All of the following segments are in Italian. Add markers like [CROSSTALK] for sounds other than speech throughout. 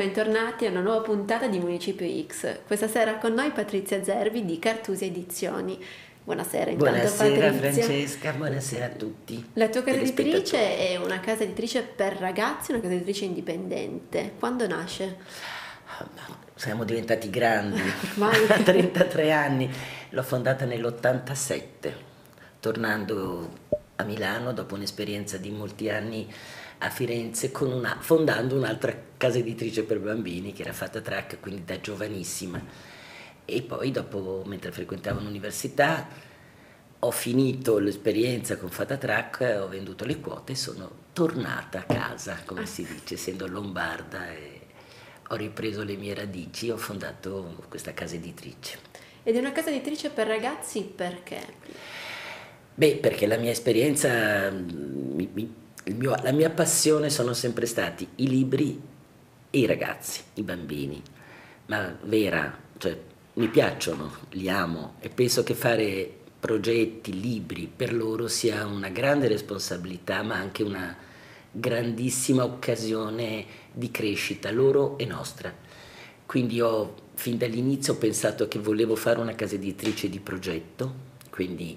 bentornati a una nuova puntata di Municipio X. Questa sera con noi Patrizia Zerbi di Cartusi Edizioni. Buonasera intanto Buonasera Patrizia. Francesca, buonasera a tutti. La tua casa editrice è una casa editrice per ragazzi, una casa editrice indipendente. Quando nasce? Siamo diventati grandi, [LAUGHS] a 33 [LAUGHS] anni. L'ho fondata nell'87, tornando a Milano dopo un'esperienza di molti anni a Firenze con una- fondando un'altra casa editrice per bambini che era fatta track, quindi da giovanissima. E poi dopo, mentre frequentavo l'università, ho finito l'esperienza con Fata Track, ho venduto le quote e sono tornata a casa, come si dice, essendo lombarda e ho ripreso le mie radici, ho fondato questa casa editrice. Ed è una casa editrice per ragazzi perché? Beh, perché la mia esperienza, mm, mi- mi- mio- la mia passione sono sempre stati i libri e i ragazzi, i bambini, ma vera, cioè mi piacciono, li amo e penso che fare progetti, libri per loro sia una grande responsabilità, ma anche una grandissima occasione di crescita loro e nostra. Quindi ho fin dall'inizio pensato che volevo fare una casa editrice di progetto, quindi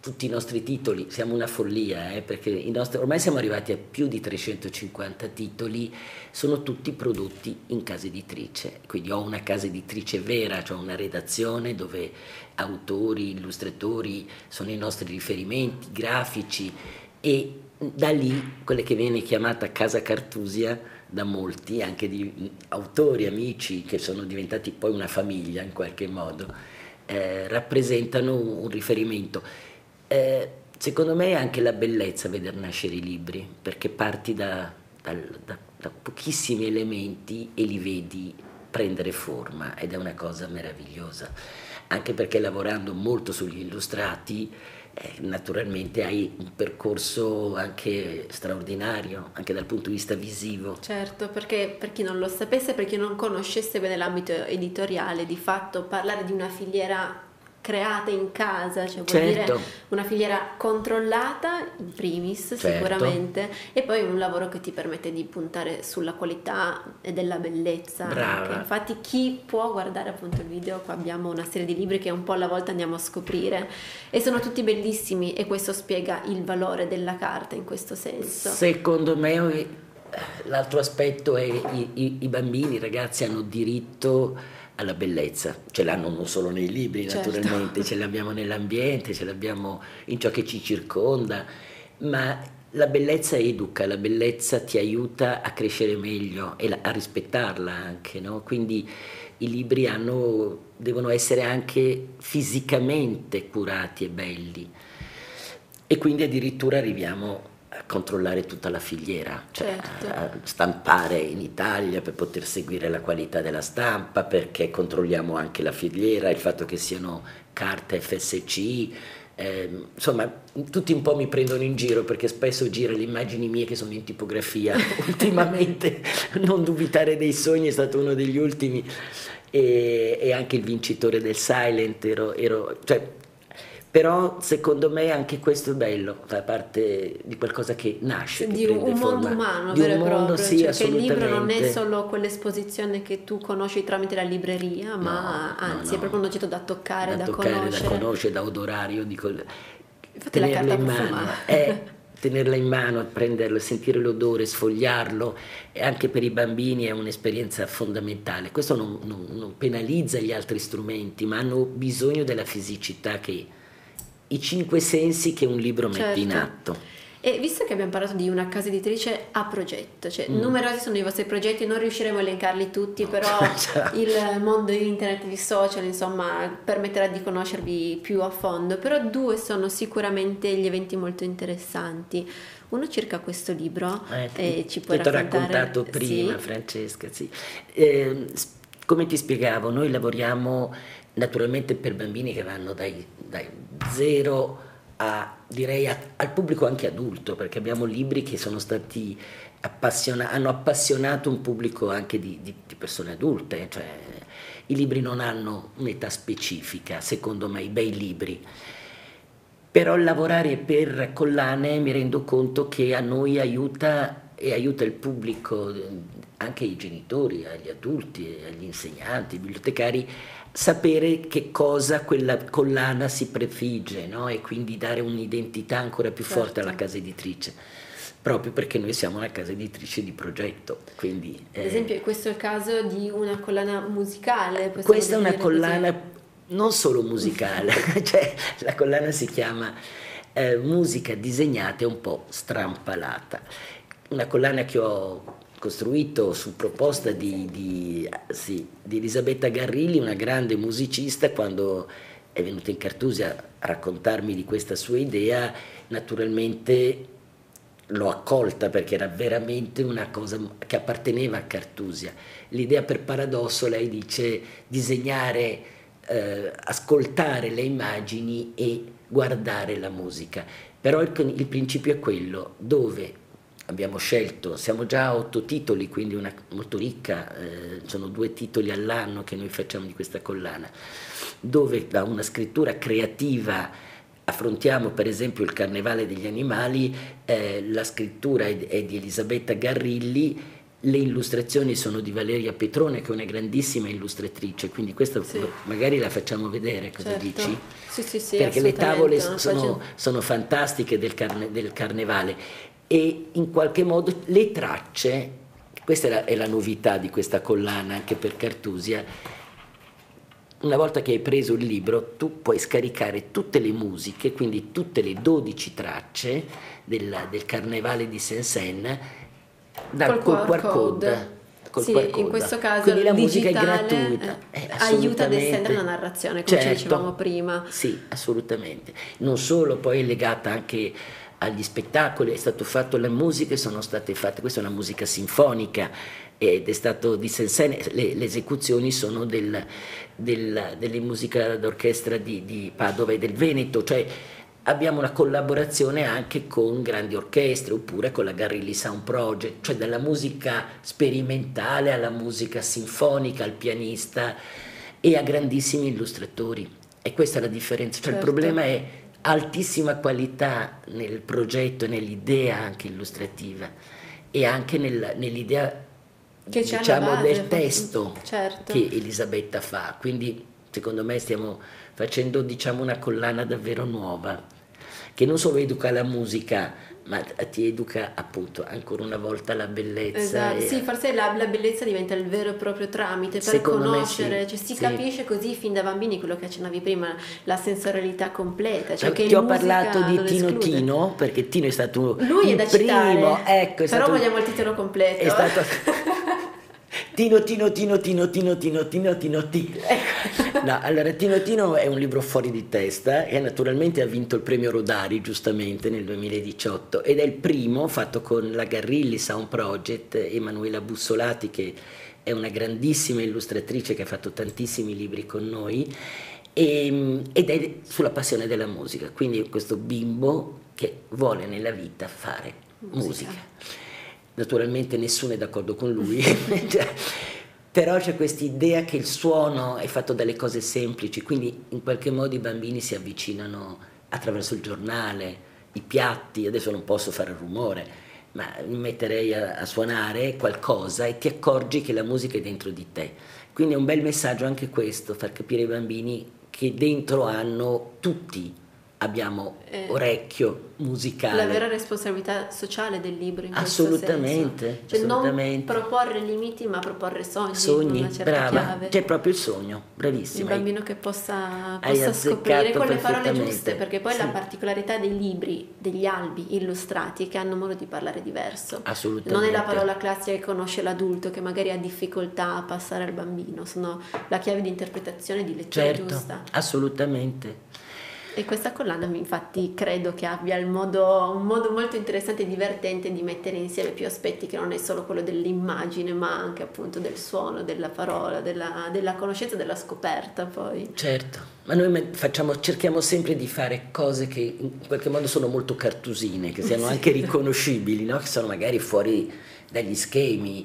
tutti i nostri titoli, siamo una follia, eh, perché nostri- ormai siamo arrivati a più di 350 titoli, sono tutti prodotti in casa editrice, quindi ho una casa editrice vera, cioè una redazione dove autori, illustratori sono i nostri riferimenti grafici e da lì quella che viene chiamata casa Cartusia da molti, anche di autori, amici che sono diventati poi una famiglia in qualche modo, eh, rappresentano un riferimento. Eh, secondo me è anche la bellezza veder nascere i libri, perché parti da, dal- da- da pochissimi elementi e li vedi prendere forma ed è una cosa meravigliosa, anche perché lavorando molto sugli illustrati, eh, naturalmente hai un percorso anche straordinario, anche dal punto di vista visivo. Certo, perché per chi non lo sapesse, per chi non conoscesse bene l'ambito editoriale, di fatto parlare di una filiera creata in casa, cioè vuol Certo. dire una filiera controllata in primis Certo. sicuramente e poi un lavoro che ti permette di puntare sulla qualità e della bellezza. Brava. Infatti chi può guardare appunto il video, qua abbiamo una serie di libri che un po' alla volta andiamo a scoprire e sono tutti bellissimi e questo spiega il valore della carta in questo senso. Secondo me eh, l'altro aspetto è i, i- i bambini, i ragazzi hanno diritto alla bellezza, ce l'hanno non solo nei libri Certo. naturalmente, ce l'abbiamo nell'ambiente, ce l'abbiamo in ciò che ci circonda, ma la bellezza educa, la bellezza ti aiuta a crescere meglio e a rispettarla anche, no? Quindi i libri hanno- devono essere anche fisicamente curati e belli e quindi addirittura arriviamo controllare tutta la filiera, cioè Certo. a stampare in Italia per poter seguire la qualità della stampa, perché controlliamo anche la filiera, il fatto che siano carte FSC, ehm, insomma tutti un po' mi prendono in giro perché spesso giro le immagini mie che sono in tipografia, [LAUGHS] ultimamente non dubitare dei sogni è stato uno degli ultimi e, e anche il vincitore del Silent, ero, ero- cioè, però secondo me anche questo è bello, fa parte di qualcosa che nasce, che di un, mondo forma, umano di vero un e mondo, proprio, sì, cioè che il libro non è solo quell'esposizione che tu conosci tramite la libreria, ma No, no, anzi no. è proprio un oggetto da toccare, da, da toccare, conoscere. da conoscere, da odorario, di col- Infatti la tenerla carta in mano, eh, tenerla in mano, prenderlo, sentire l'odore, sfogliarlo, e anche per i bambini è un'esperienza fondamentale. Questo non, non- non penalizza gli altri strumenti, ma hanno bisogno della fisicità che i cinque sensi che un libro mette in Certo. atto. E visto che abbiamo parlato di una casa editrice a progetto, cioè Mm. numerosi sono i vostri progetti, non riusciremo a elencarli tutti, però [LAUGHS] Ciao. il mondo internet, di social, insomma, permetterà di conoscervi più a fondo, però due sono sicuramente gli eventi molto interessanti. Uno circa questo libro, Eh, e ci puoi che ti ho raccontare? raccontato prima, Sì. Francesca. Sì. Eh, come ti spiegavo, noi lavoriamo naturalmente per bambini che vanno dai, dai zero a, direi, a- al pubblico anche adulto, perché abbiamo libri che sono stati appassiona- hanno appassionato un pubblico anche di, di- di persone adulte, cioè i libri non hanno un'età specifica, secondo me, i bei libri. Però lavorare per collane mi rendo conto che a noi aiuta e aiuta il pubblico, anche i genitori, agli adulti, agli insegnanti, ai bibliotecari, sapere che cosa quella collana si prefigge no? e quindi dare un'identità ancora più certo. forte alla casa editrice proprio perché noi siamo una casa editrice di progetto. Quindi, Ad esempio, questo è il caso di una collana musicale? Questa è una collana così. non solo musicale, [LAUGHS] [LAUGHS] cioè la collana si chiama eh, Musica disegnata e un po' strampalata. Una collana che ho costruito su proposta di, di, sì, di Elisabetta Garrilli, una grande musicista, quando è venuta in Cartusia a raccontarmi di questa sua idea, naturalmente l'ho accolta perché era veramente una cosa che apparteneva a Cartusia. L'idea per paradosso, lei dice, disegnare, eh, ascoltare le immagini e guardare la musica. Però il, il principio è quello, dove abbiamo scelto, siamo già a otto titoli, quindi una molto ricca, eh, sono due titoli all'anno che noi facciamo di questa collana, dove da una scrittura creativa affrontiamo per esempio il Carnevale degli Animali, eh, la scrittura è, è, di Elisabetta Garrilli, le illustrazioni sono di Valeria Petrone che è una grandissima illustratrice, quindi questa sì. magari la facciamo vedere, cosa certo. dici? Sì, sì, sì, Perché le tavole sono, sono fantastiche del, carne, del Carnevale e in qualche modo le tracce, questa è la, è la novità di questa collana anche per Cartusia, una volta che hai preso il libro tu puoi scaricare tutte le musiche, quindi tutte le 12 tracce del, del Carnevale di Saint-Saëns dal col QR code. Col sì, in questo caso quindi la musica è gratuita. eh, aiuta ad estendere la narrazione come certo, ci dicevamo prima. Sì assolutamente. Non solo poi è legata anche agli spettacoli, è stato fatto le musiche, sono state fatte, questa è una musica sinfonica ed è stato di Sensen, le, le esecuzioni sono del, del, delle musiche d'orchestra di, di Padova e del Veneto, cioè abbiamo una collaborazione anche con grandi orchestre oppure con la Garrilli Sound Project, cioè dalla musica sperimentale alla musica sinfonica, al pianista e a grandissimi illustratori. E questa è la differenza, cioè certo. il problema è altissima qualità nel progetto e nell'idea anche illustrativa e anche nel, nell'idea diciamo, del testo certo. che Elisabetta fa. Quindi secondo me stiamo facendo diciamo, una collana davvero nuova, che non solo educa la musica, ma ti educa appunto ancora una volta la bellezza. Esatto, sì, forse la, la, bellezza diventa il vero e proprio tramite per conoscere, sì. cioè si sì. capisce così fin da bambini quello che accennavi prima, la sensorialità completa. Cioè Ti ho parlato di Tino esclude. Tino, perché Tino è stato Lui il è da primo, citare, ecco, però stato, vogliamo il titolo completo. È stato... [LAUGHS] Tino Tino Tino Tino Tino Tino Tino Tino Tino. No, allora Tino Tino è un libro fuori di testa e naturalmente ha vinto il premio Rodari giustamente nel 2018 ed è il primo fatto con la Garrilli Sound Project, Emanuela Bussolati che è una grandissima illustratrice che ha fatto tantissimi libri con noi e, ed è sulla passione della musica, quindi questo bimbo che vuole nella vita fare musica. musica naturalmente nessuno è d'accordo con lui, [LAUGHS] [LAUGHS] però c'è questa idea che il suono è fatto dalle cose semplici, quindi in qualche modo i bambini si avvicinano attraverso il giornale, i piatti, adesso non posso fare rumore, ma mi metterei a, a suonare qualcosa e ti accorgi che la musica è dentro di te. Quindi è un bel messaggio anche questo, far capire ai bambini che dentro hanno tutti abbiamo eh, orecchio musicale. La vera responsabilità sociale del libro in assolutamente, cioè assolutamente. non proporre limiti ma proporre sogni. Sogni, brava, chiave. c'è proprio il sogno, bravissima. Il bambino che possa, possa scoprire con le parole giuste, perché poi sì. la particolarità dei libri, degli albi illustrati è che hanno modo di parlare diverso. Assolutamente. Non è la parola classica che conosce l'adulto che magari ha difficoltà a passare al bambino, sono la chiave di interpretazione di lettura certo, giusta. Assolutamente. E questa collana infatti credo che abbia modo, un modo molto interessante e divertente di mettere insieme più aspetti che non è solo quello dell'immagine ma anche appunto del suono, della parola, della, della conoscenza, della scoperta poi. Certo, ma noi facciamo, cerchiamo sempre di fare cose che in qualche modo sono molto cartusine, che siano sì. anche riconoscibili, no? che sono magari fuori dagli schemi,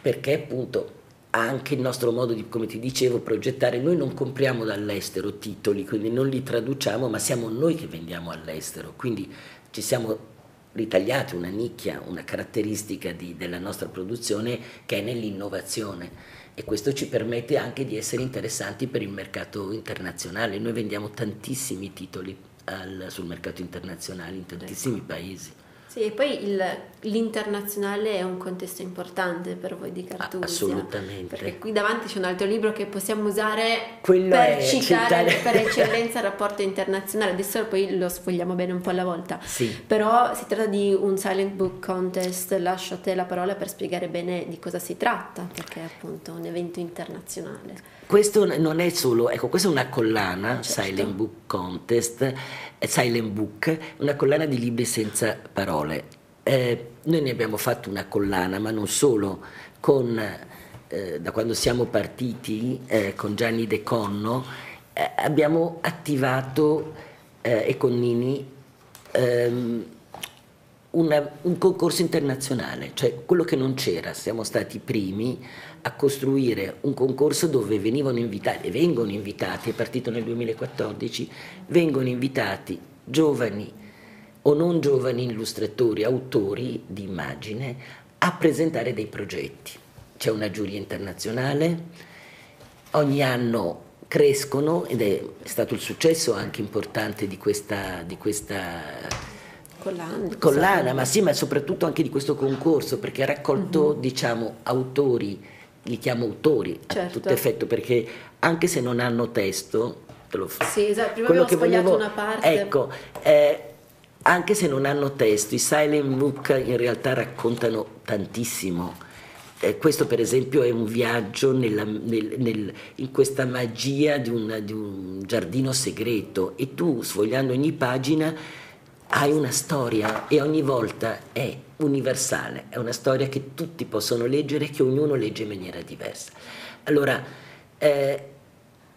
perché appunto anche il nostro modo di, come ti dicevo, progettare. Noi non compriamo dall'estero titoli, quindi non li traduciamo, ma siamo noi che vendiamo all'estero. Quindi ci siamo ritagliate, una nicchia, una caratteristica di, della nostra produzione che è nell'innovazione e questo ci permette anche di essere interessanti per il mercato internazionale. Noi vendiamo tantissimi titoli al, sul mercato internazionale in tantissimi paesi. Sì, e poi il, l'internazionale è un contesto importante per voi di Cartusia. Assolutamente. Perché qui davanti c'è un altro libro che possiamo usare Quello per citare citare- per [LAUGHS] eccellenza il rapporto internazionale. Adesso poi lo sfogliamo bene un po' alla volta. Sì. Però si tratta di un silent book contest, lascio a te la parola per spiegare bene di cosa si tratta, perché è appunto un evento internazionale. Questo non è solo, ecco, questa è una collana, Certo. Silent Book Contest, eh, Silent Book, una collana di libri senza parole. Eh, noi ne abbiamo fatto una collana, ma non solo, con, eh, da quando siamo partiti eh, con Gianni De Conno, eh, abbiamo attivato eh, e con Nini ehm, una- un concorso internazionale, cioè quello che non c'era, siamo stati i primi a costruire un concorso dove venivano invitati, e vengono invitati, è partito nel 2014, vengono invitati giovani o non giovani illustratori, autori di immagine a presentare dei progetti. C'è una giuria internazionale, ogni anno crescono ed è stato il successo anche importante di questa, di questa Collana. collana, ma sì, ma soprattutto anche di questo concorso, perché ha raccolto, diciamo, autori, li chiamo autori a Certo. tutto effetto, perché anche se non hanno testo, te lo fa. Sì, esatto, prima Quello abbiamo che volevo- una parte. Ecco, eh, anche se non hanno testo, i silent book in realtà raccontano tantissimo. Eh, questo per esempio è un viaggio nella- nel- nel- in questa magia di un, di un giardino segreto e tu sfogliando ogni pagina hai una storia e ogni volta è universale, è una storia che tutti possono leggere e che ognuno legge in maniera diversa. Allora, eh,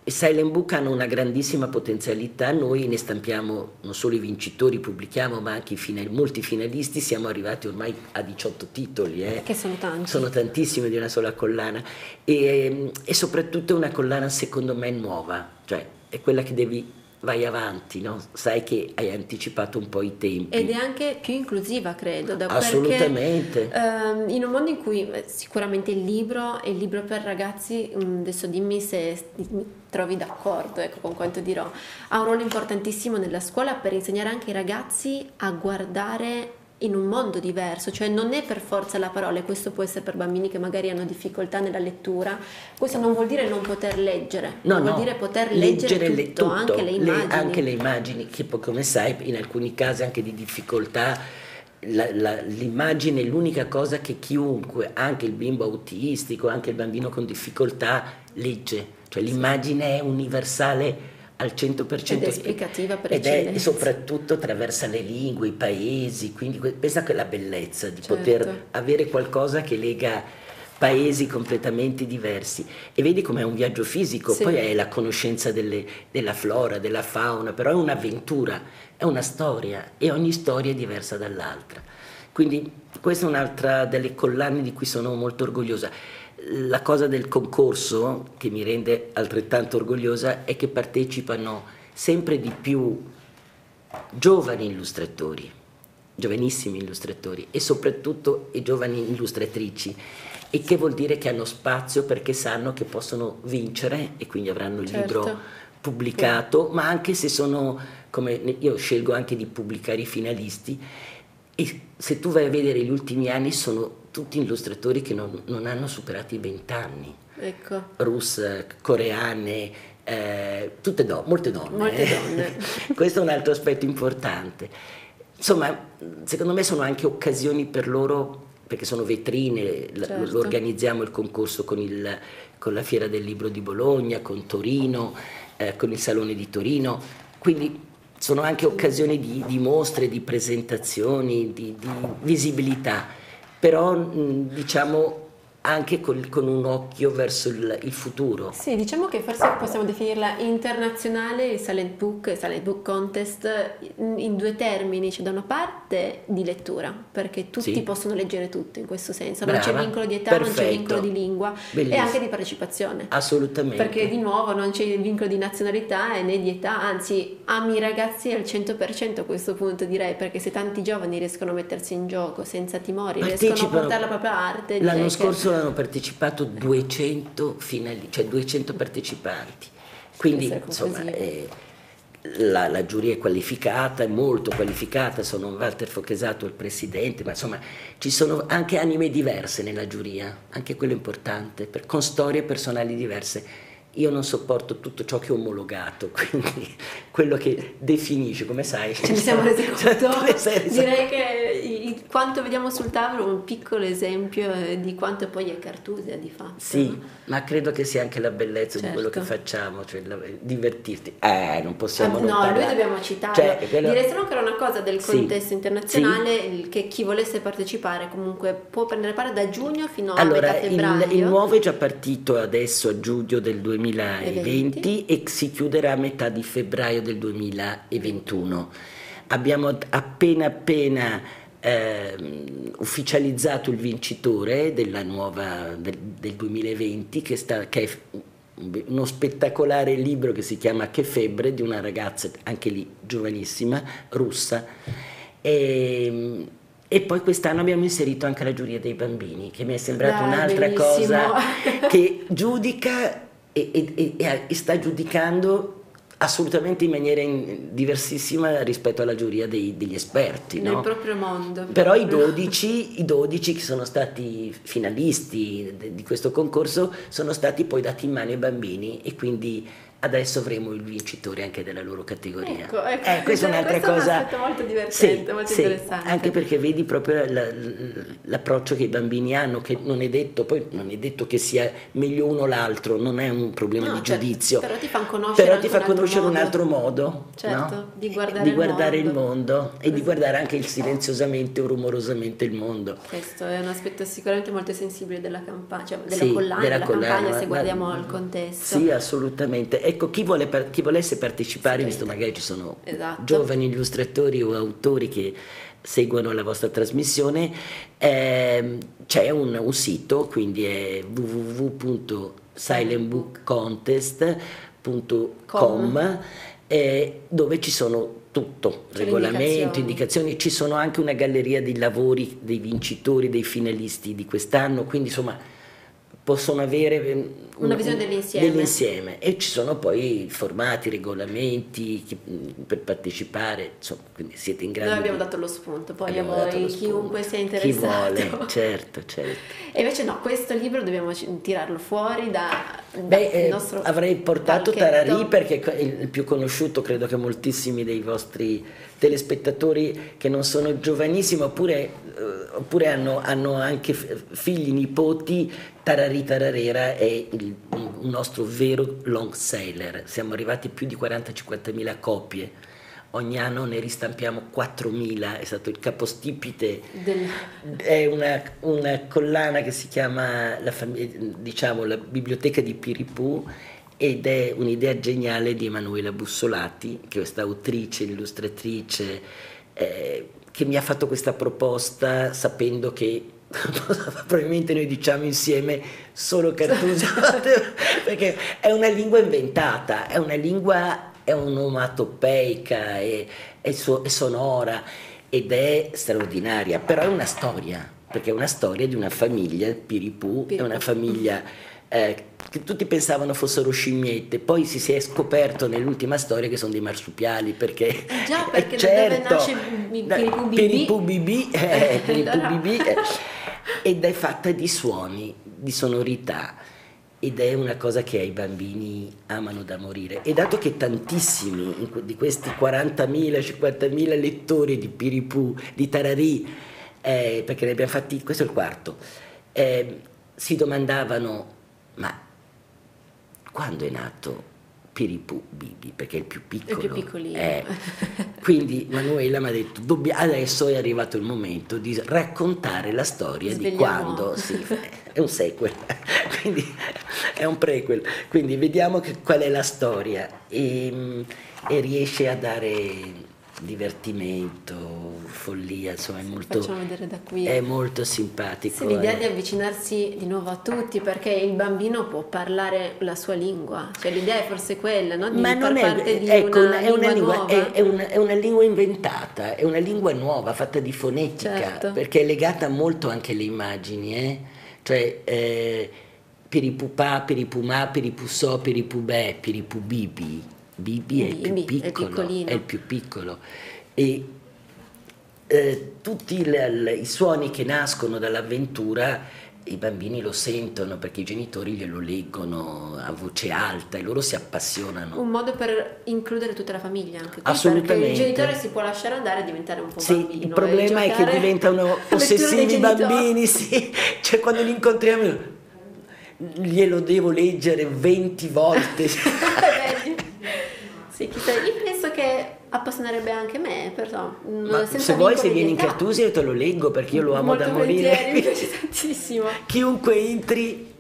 Silent Book hanno una grandissima potenzialità, noi ne stampiamo non solo i vincitori, pubblichiamo, ma anche i final- molti finalisti, siamo arrivati ormai a 18 titoli. eh. Che sono tanti. Sono tantissimi di una sola collana e, e soprattutto è una collana secondo me nuova, cioè è quella che devi, vai avanti, no? sai che hai anticipato un po' i tempi. Ed è anche più inclusiva, credo, da Assolutamente. perché ehm, in un mondo in cui eh, sicuramente il libro è il libro per ragazzi, mm, adesso dimmi se mi trovi d'accordo ecco, con quanto dirò, ha un ruolo importantissimo nella scuola per insegnare anche ai ragazzi a guardare in un mondo diverso, cioè non è per forza la parola, e questo può essere per bambini che magari hanno difficoltà nella lettura, questo non vuol dire non poter leggere, No, vuol no, dire poter leggere, le- tutto, anche le immagini. anche le immagini, che come sai, in alcuni casi anche di difficoltà, l'immagine è l'unica cosa che chiunque, anche il bimbo autistico, anche il bambino con difficoltà, legge. Cioè l'immagine è universale al 100%. Ed è esplicativa per Ed è eccellenza. soprattutto attraversa le lingue, i paesi, quindi questa è la bellezza di Certo. poter avere qualcosa che lega paesi completamente diversi e vedi com'è un viaggio fisico, Sì. poi è la conoscenza delle- della flora, della fauna, però è un'avventura, è una storia e ogni storia è diversa dall'altra. Quindi questa è un'altra delle collane di cui sono molto orgogliosa. La cosa del concorso che mi rende altrettanto orgogliosa è che partecipano sempre di più giovani illustratori, giovanissimi illustratori e soprattutto i giovani illustratrici. E che vuol dire che hanno spazio perché sanno che possono vincere e quindi avranno il Certo. libro pubblicato, ma anche se sono, come io scelgo anche di pubblicare i finalisti, e se tu vai a vedere gli ultimi anni sono tutti illustratori che non, non hanno superato i vent'anni, Ecco. russe, coreane, eh, tutte do- molte donne. Molte eh. donne. [LAUGHS] Questo è un altro aspetto importante. Insomma, secondo me sono anche occasioni per loro, perché sono vetrine, Certo. organizziamo il concorso con, il- con la Fiera del Libro di Bologna, con Torino, eh, con il Salone di Torino, quindi sono anche occasioni di, di mostre, di presentazioni, di, di visibilità, però diciamo anche col, con un occhio verso il, il, futuro. Sì, diciamo che forse possiamo definirla internazionale il Silent Book, il Silent Book Contest in, in due termini, cioè da una parte di lettura, perché tutti sì. possono leggere tutto in questo senso, non Brava. c'è vincolo di età, Perfetto. non c'è vincolo di lingua Bellissimo. e anche di partecipazione. Assolutamente. Perché di nuovo non c'è vincolo di nazionalità né di età, anzi ami i ragazzi al 100% a questo punto direi, perché se tanti giovani riescono a mettersi in gioco senza timori, riescono a portare la propria arte. L'anno scorso che... hanno partecipato 200 finali, cioè 200 partecipanti. Quindi insomma, eh, la, la, giuria è qualificata, è molto qualificata, sono Walter Fochesato il presidente, ma insomma ci sono anche anime diverse nella giuria, anche quello importante, per, con storie personali diverse io non sopporto tutto ciò che è omologato, [LAUGHS] quindi quello che definisce, come sai. Ce ne siamo resi [LAUGHS] conto. [LAUGHS] Direi che quanto vediamo sul tavolo un piccolo esempio eh, di quanto poi è Cartusia di fatto. Sì, ma credo che sia anche la bellezza certo. di quello che certo. facciamo, cioè la, divertirti. Eh, non possiamo ah, non No, parlare. lui dobbiamo citarlo. Cioè, quello... Direi solo ancora una cosa del contesto sì. internazionale, sì. che chi volesse partecipare comunque può prendere parte da giugno fino a allora, metà febbraio. Il, il nuovo è già partito adesso a giugno del 2020 2020 e si chiuderà a metà di febbraio del 2021. Abbiamo appena appena eh, ufficializzato il vincitore della nuova, del, del 2020 che, sta, che, è uno spettacolare libro che si chiama Che febbre di una ragazza anche lì giovanissima russa e, e poi quest'anno abbiamo inserito anche la giuria dei bambini che mi è sembrata un'altra bellissimo. cosa [LAUGHS] che giudica e, e, e, sta giudicando assolutamente in maniera diversissima rispetto alla giuria dei, degli esperti. Nel no? proprio mondo. Però i [LAUGHS] 12, i 12, che sono stati finalisti di questo concorso sono stati poi dati in mano ai bambini e quindi adesso avremo il vincitore anche della loro categoria. Ecco, ecco. Eh, questa è un'altra cosa. È molto divertente, sì, molto sì, interessante. Anche perché vedi proprio la, l'approccio che i bambini hanno, che non è detto, poi non è detto che sia meglio uno o l'altro, non è un problema no, di certo, giudizio. Però ti fa conoscere, però ti fa un, conoscere altro un altro modo. Certo, no? di guardare, di guardare il, mondo. il mondo. e di guardare anche il silenziosamente o rumorosamente il mondo. Questo è un aspetto sicuramente molto sensibile della campagna, cioè della sì, collana, della, della collana, campagna, se guardiamo ma, il contesto. Sì, assolutamente. Ecco, chi vuole chi volesse partecipare, sì, visto magari ci sono esatto. giovani illustratori o autori che seguono la vostra trasmissione, eh, c'è un, un, sito, quindi è www.silentbookcontest.com eh, dove ci sono tutto, regolamento, indicazioni. indicazioni, ci sono anche una galleria di lavori dei vincitori, dei finalisti di quest'anno, quindi insomma possono avere ehm, una, una visione dell'insieme. dell'insieme. e ci sono poi formati, regolamenti chi, per partecipare, insomma, quindi siete in grado. Noi abbiamo di... dato lo spunto, poi a voi, chiunque sia interessato. Chi vuole, certo, certo. E invece no, questo libro dobbiamo tirarlo fuori da, Beh, eh, avrei portato. Tararì perché è il più conosciuto, credo che moltissimi dei vostri telespettatori che non sono giovanissimi oppure, eh, oppure hanno, hanno, anche figli, nipoti, Tararì Tararera è il, un nostro vero long seller, siamo arrivati a più di 40-50 mila copie, ogni anno ne ristampiamo 4.000, è stato il capostipite, Del... è una, una, collana che si chiama la, diciamo, la Biblioteca di Piripù ed è un'idea geniale di Emanuela Bussolati, che è questa autrice, illustratrice, eh, che mi ha fatto questa proposta sapendo che [LAUGHS] probabilmente noi diciamo insieme solo Cartuso, [LAUGHS] perché è una lingua inventata, è una lingua, è onomatopeica, è, è, so, è sonora ed è straordinaria, però è una storia, perché è una storia di una famiglia, Piripù, Piripù. è una famiglia eh, che tutti pensavano fossero scimmiette, poi si, si è scoperto nell'ultima storia che sono dei marsupiali, perché... Eh già, [LAUGHS] perché certo, dove nasce Piripù Bibì, [LAUGHS] eh, eh, ed è fatta di suoni, di sonorità, ed è una cosa che ai bambini amano da morire. E dato che tantissimi di questi 40.000, 50.000 lettori di Piripù, di Tararì, eh, perché ne abbiamo fatti, questo è il quarto, eh, si domandavano ma quando è nato Piripu Bibi, perché è il più piccolo. Il più piccolino. Eh. Quindi Manuela mi ha detto, adesso è arrivato il momento di raccontare la storia Svegliamo. di quando... Sì, è un sequel, [LAUGHS] quindi è un prequel. Quindi vediamo che, qual è la storia e, e riesce a dare divertimento, follia, insomma è molto, è molto simpatico. Sì, l'idea eh. di avvicinarsi di nuovo a tutti perché il bambino può parlare la sua lingua, cioè l'idea è forse quella, no? di Ma non è, ecco, una, è, una lingua, è, è, una, è, una, lingua inventata, è una lingua nuova, fatta di fonetica, certo. perché è legata molto anche alle immagini, eh? cioè eh, piripupà, piripumà, piripusò, piripubè, piripubibi Bibi è il più piccolo, è, il più piccolo. E eh, tutti le, i suoni che nascono dall'avventura i bambini lo sentono perché i genitori glielo leggono a voce alta e loro si appassionano. Un modo per includere tutta la famiglia anche qui, Assolutamente. Perché il genitore si può lasciare andare e diventare un po' sì, bambino. Il problema è che diventano [LAUGHS] ossessivi i bambini, sì. Cioè quando li incontriamo glielo devo leggere 20 volte. [LAUGHS] Sì, chissà, io penso che appassionerebbe anche me, però. Ma se vuoi, se vieni in Cartusi, te lo leggo perché io lo amo da morire. Mi piace [LAUGHS] tantissimo. Chiunque entri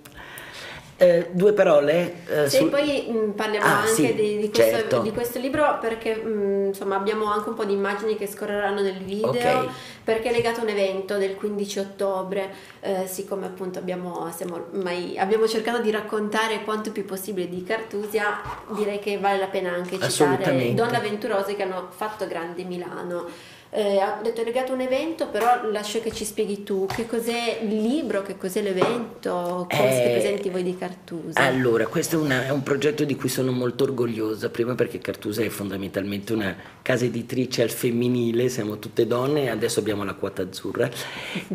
eh, due parole. Eh, sì, sul... poi mh, mm, parliamo ah, anche sì, di, di, questo, certo. di, questo, libro perché mh, mm, insomma abbiamo anche un po' di immagini che scorreranno nel video okay. perché è legato a un evento del 15 ottobre, eh, siccome appunto abbiamo, mai, abbiamo, cercato di raccontare quanto più possibile di Cartusia, direi che vale la pena anche citare Donne Avventurose che hanno fatto grande Milano eh, ha detto è legato a un evento, però lascio che ci spieghi tu. Che cos'è il libro, che cos'è l'evento, come eh, siete presenti voi di Cartusa. Allora, questo è, una, è, un progetto di cui sono molto orgogliosa, prima perché Cartusa è fondamentalmente una casa editrice al femminile, siamo tutte donne e adesso abbiamo la quota azzurra,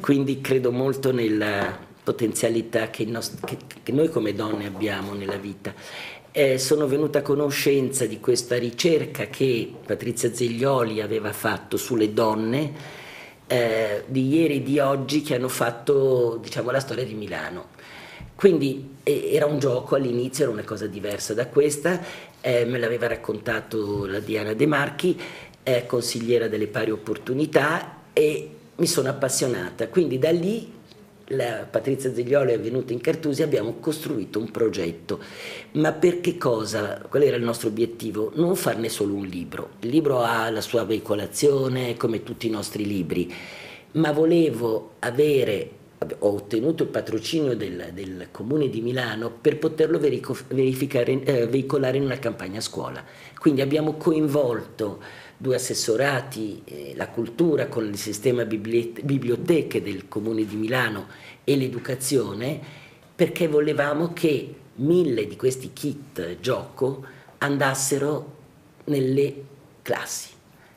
quindi credo molto nella potenzialità che, nost- che, che noi come donne abbiamo nella vita eh, sono venuta a conoscenza di questa ricerca che Patrizia Zeglioli aveva fatto sulle donne eh, di ieri e di oggi che hanno fatto diciamo, la storia di Milano. Quindi eh, era un gioco all'inizio, era una cosa diversa da questa, eh, me l'aveva raccontato la Diana De Marchi, consigliera delle pari opportunità e mi sono appassionata. Quindi da lì la Patrizia Ziglioli è venuta in Cartusi abbiamo costruito un progetto. Ma per che cosa? Qual era il nostro obiettivo? Non farne solo un libro. Il libro ha la sua veicolazione come tutti i nostri libri, ma volevo avere ho ottenuto il patrocinio del, del, Comune di Milano per poterlo eh, veicolare in una campagna a scuola. Quindi abbiamo coinvolto due assessorati, eh, la cultura con il sistema biblioteche del Comune di Milano e l'educazione, perché volevamo che mille di questi kit gioco andassero nelle classi.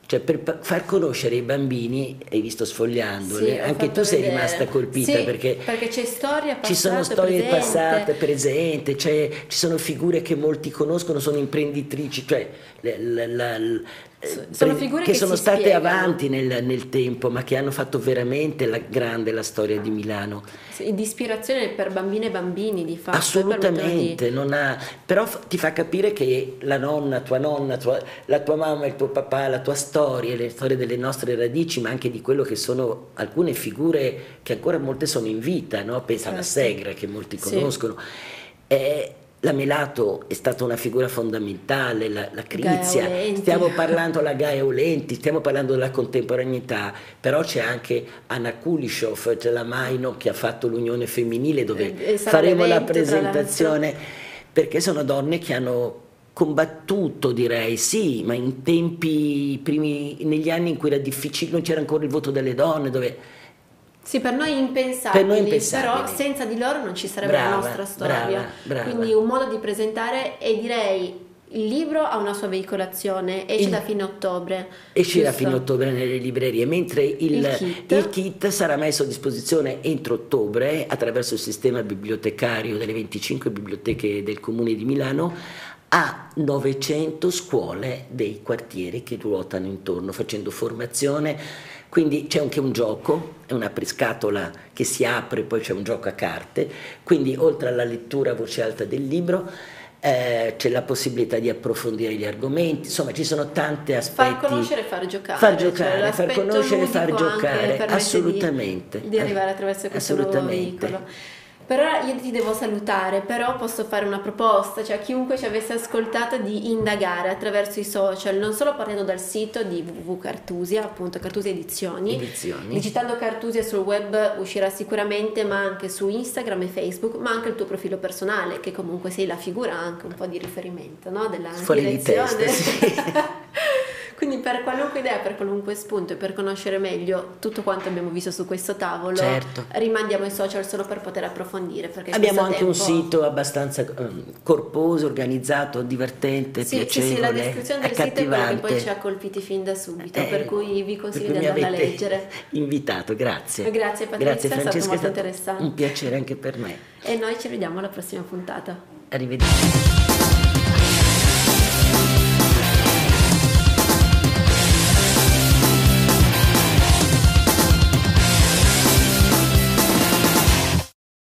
Cioè per far conoscere i bambini, hai visto sfogliandole, sì, anche tu sei vedere. rimasta colpita sì, perché, perché c'è storia passata, ci sono storie presente. passate, presente, cioè, ci sono figure che molti conoscono, sono imprenditrici, cioè la, la, la, sono figure che, che sono state spiegano. avanti nel, nel, tempo, ma che hanno fatto veramente la grande la storia di Milano. Sì, di ispirazione per bambine e bambini, di fatto. Assolutamente, di... ha, però ti fa capire che la nonna, tua nonna, tua, la tua mamma, il tuo papà, la tua storia, le storie delle nostre radici, ma anche di quello che sono alcune figure che ancora molte sono in vita, no? pensa certo. alla Segra che molti conoscono. Sì. Eh, la Melato è stata una figura fondamentale, la, la Crizia, stiamo parlando della Gaia Olenti, stiamo parlando della contemporaneità, però c'è anche Anna Kulishov, c'è la Maino che ha fatto l'Unione Femminile dove eh, faremo la presentazione, perché sono donne che hanno combattuto direi, sì, ma in tempi primi, negli anni in cui era difficile, non c'era ancora il voto delle donne, dove sì, per noi impensabili, per noi impensabili. però senza di loro non ci sarebbe brava, la nostra storia. Brava, brava. Quindi un modo di presentare e direi il libro ha una sua veicolazione, esce il, da fine ottobre. Esce da fine ottobre nelle librerie, mentre il, il, kit. il, kit. sarà messo a disposizione entro ottobre attraverso il sistema bibliotecario delle 25 biblioteche del Comune di Milano a 900 scuole dei quartieri che ruotano intorno facendo formazione quindi c'è anche un gioco, è una priscatola che si apre, poi c'è un gioco a carte, quindi oltre alla lettura a voce alta del libro eh, c'è la possibilità di approfondire gli argomenti, insomma ci sono tanti aspetti. Far conoscere e far giocare. Far giocare, cioè, far conoscere e far giocare, assolutamente. Di, di, arrivare attraverso questo nuovo veicolo. Per ora io ti devo salutare, però posso fare una proposta, cioè a chiunque ci avesse ascoltato di indagare attraverso i social, non solo partendo dal sito di www.cartusia, appunto Cartusia Edizioni. Edizioni. Digitando Cartusia sul web uscirà sicuramente, ma anche su Instagram e Facebook, ma anche il tuo profilo personale, che comunque sei la figura anche un po' di riferimento, no? Della Fuori direzione. di testa, sì. [LAUGHS] Per qualunque idea, per qualunque spunto e per conoscere meglio tutto quanto abbiamo visto su questo tavolo, certo. rimandiamo i social solo per poter approfondire. abbiamo anche tempo... un sito abbastanza um, corposo, organizzato, divertente, sì, piacevole, Sì, sì, la descrizione del sito è quella che poi ci ha colpiti fin da subito, eh, per cui vi consiglio di andare a leggere. [LAUGHS] invitato, grazie. Grazie Patrizia, grazie, Francesca, è stato molto è interessante. Un piacere anche per me. E noi ci vediamo alla prossima puntata. Arrivederci.